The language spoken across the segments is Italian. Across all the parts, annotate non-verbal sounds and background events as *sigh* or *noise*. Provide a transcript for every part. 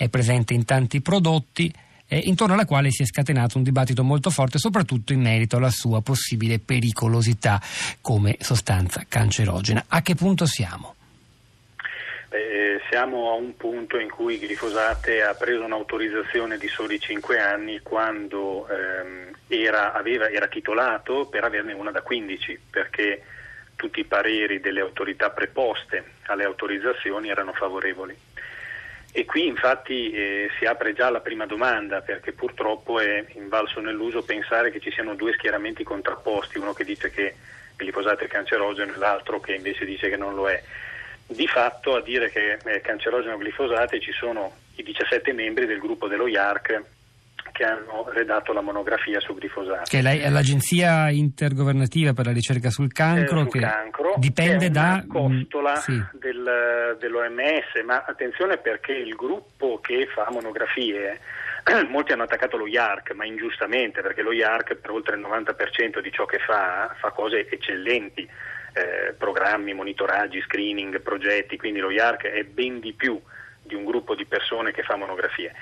è presente in tanti prodotti eh, intorno alla quale si è scatenato un dibattito molto forte, soprattutto in merito alla sua possibile pericolosità come sostanza cancerogena. A che punto siamo? Eh, siamo a un punto in cui glifosate ha preso un'autorizzazione di soli 5 anni quando ehm, era, aveva, era titolato per averne una da 15 perché tutti i pareri delle autorità preposte alle autorizzazioni erano favorevoli. E qui infatti eh, si apre già la prima domanda perché purtroppo è invalso nell'uso pensare che ci siano due schieramenti contrapposti, uno che dice che il glifosato è cancerogeno e l'altro che invece dice che non lo è. Di fatto a dire che è cancerogeno il glifosato ci sono i 17 membri del gruppo dello IARC che hanno redatto la monografia su glifosato. Che è l'agenzia intergovernativa per la ricerca sul cancro, eh, sul che cancro dipende che da costola sì. del, dell'OMS, ma attenzione perché il gruppo che fa monografie *clears throat* molti hanno attaccato lo IARC, ma ingiustamente, perché lo IARC per oltre il 90% di ciò che fa fa cose eccellenti, eh, programmi, monitoraggi, screening, progetti, quindi lo IARC è ben di più di un gruppo di persone che fa monografie.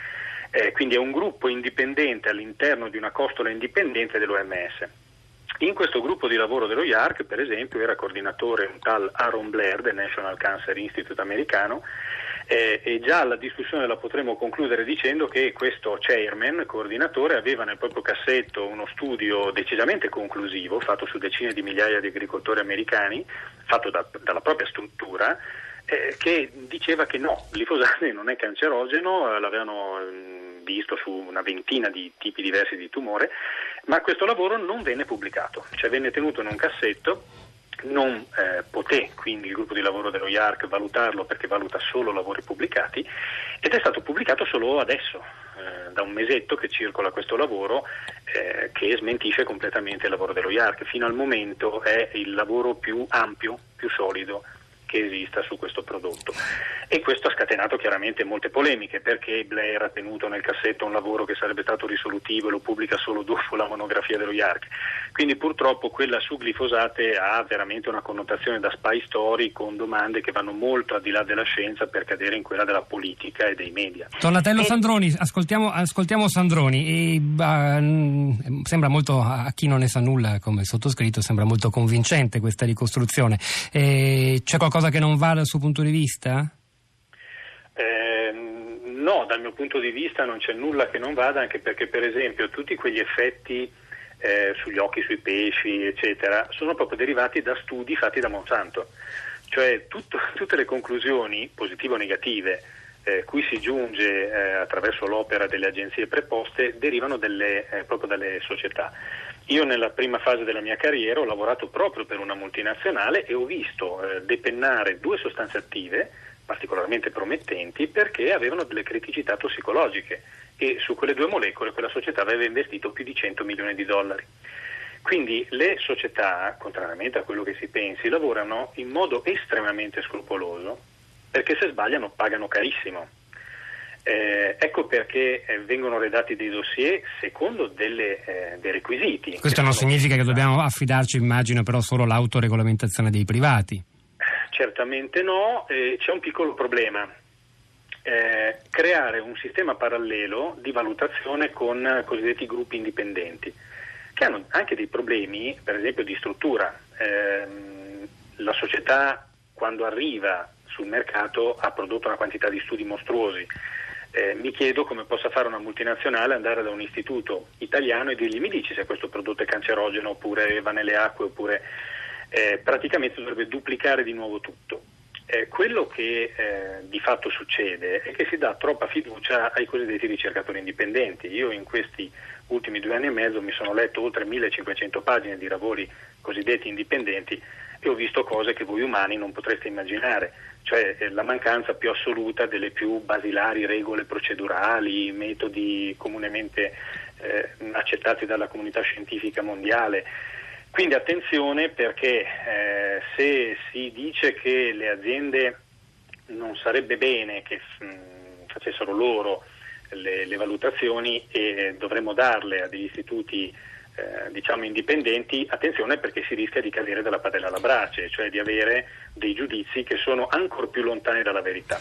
Eh, quindi è un gruppo indipendente all'interno di una costola indipendente dell'OMS. In questo gruppo di lavoro dello IARC, per esempio, era coordinatore un tal Aaron Blair del National Cancer Institute americano eh, e già la discussione la potremo concludere dicendo che questo chairman, coordinatore, aveva nel proprio cassetto uno studio decisamente conclusivo fatto su decine di migliaia di agricoltori americani, fatto da, dalla propria struttura, eh, che diceva che no, il glifosate non è cancerogeno, eh, l'avevano mm, visto su una ventina di tipi diversi di tumore, ma questo lavoro non venne pubblicato, cioè venne tenuto in un cassetto, non eh, poté quindi il gruppo di lavoro dello IARC valutarlo perché valuta solo lavori pubblicati ed è stato pubblicato solo adesso, eh, da un mesetto che circola questo lavoro eh, che smentisce completamente il lavoro dello IARC, fino al momento è il lavoro più ampio, più solido che esista su questo prodotto. E questo ha scatenato chiaramente molte polemiche perché Blair ha tenuto nel cassetto un lavoro che sarebbe stato risolutivo e lo pubblica solo dopo la monografia dello IARC. Quindi purtroppo quella su glifosate ha veramente una connotazione da spy story con domande che vanno molto al di là della scienza per cadere in quella della politica e dei media. Donatello e... Sandroni, ascoltiamo, ascoltiamo Sandroni. E, uh, sembra molto, a chi non ne sa nulla come sottoscritto, sembra molto convincente questa ricostruzione. E c'è qualcosa qualcosa che non va dal suo punto di vista? Eh, no, dal mio punto di vista non c'è nulla che non vada, anche perché per esempio tutti quegli effetti eh, sugli occhi, sui pesci, eccetera, sono proprio derivati da studi fatti da Monsanto. Cioè tutto, *laughs* tutte le conclusioni, positive o negative, eh, cui si giunge eh, attraverso l'opera delle agenzie preposte derivano delle, eh, proprio dalle società. Io nella prima fase della mia carriera ho lavorato proprio per una multinazionale e ho visto eh, depennare due sostanze attive particolarmente promettenti perché avevano delle criticità tossicologiche e su quelle due molecole quella società aveva investito più di 100 milioni di dollari. Quindi le società, contrariamente a quello che si pensi, lavorano in modo estremamente scrupoloso perché se sbagliano pagano carissimo. Eh, ecco perché eh, vengono redatti dei dossier secondo delle, eh, dei requisiti. Questo non significa che dobbiamo affidarci, immagino, però solo all'autoregolamentazione dei privati. Certamente no, c'è un piccolo problema. Eh, creare un sistema parallelo di valutazione con cosiddetti gruppi indipendenti, che hanno anche dei problemi, per esempio, di struttura. Ehm, la società, quando arriva sul mercato, ha prodotto una quantità di studi mostruosi eh, mi chiedo come possa fare una multinazionale andare da un istituto italiano e dirgli mi dici se questo prodotto è cancerogeno oppure va nelle acque oppure eh, praticamente dovrebbe duplicare di nuovo tutto. Eh, quello che eh, di fatto succede è che si dà troppa fiducia ai cosiddetti ricercatori indipendenti. Io in questi ultimi due anni e mezzo mi sono letto oltre 1500 pagine di lavori cosiddetti indipendenti e ho visto cose che voi umani non potreste immaginare, cioè eh, la mancanza più assoluta delle più basilari regole procedurali, metodi comunemente eh, accettati dalla comunità scientifica mondiale. Quindi attenzione perché eh, se si dice che le aziende non sarebbe bene che mh, mm, facessero loro le, le valutazioni e dovremmo darle a degli istituti eh, diciamo indipendenti, attenzione perché si rischia di cadere dalla padella alla brace, cioè di avere dei giudizi che sono ancora più lontani dalla verità.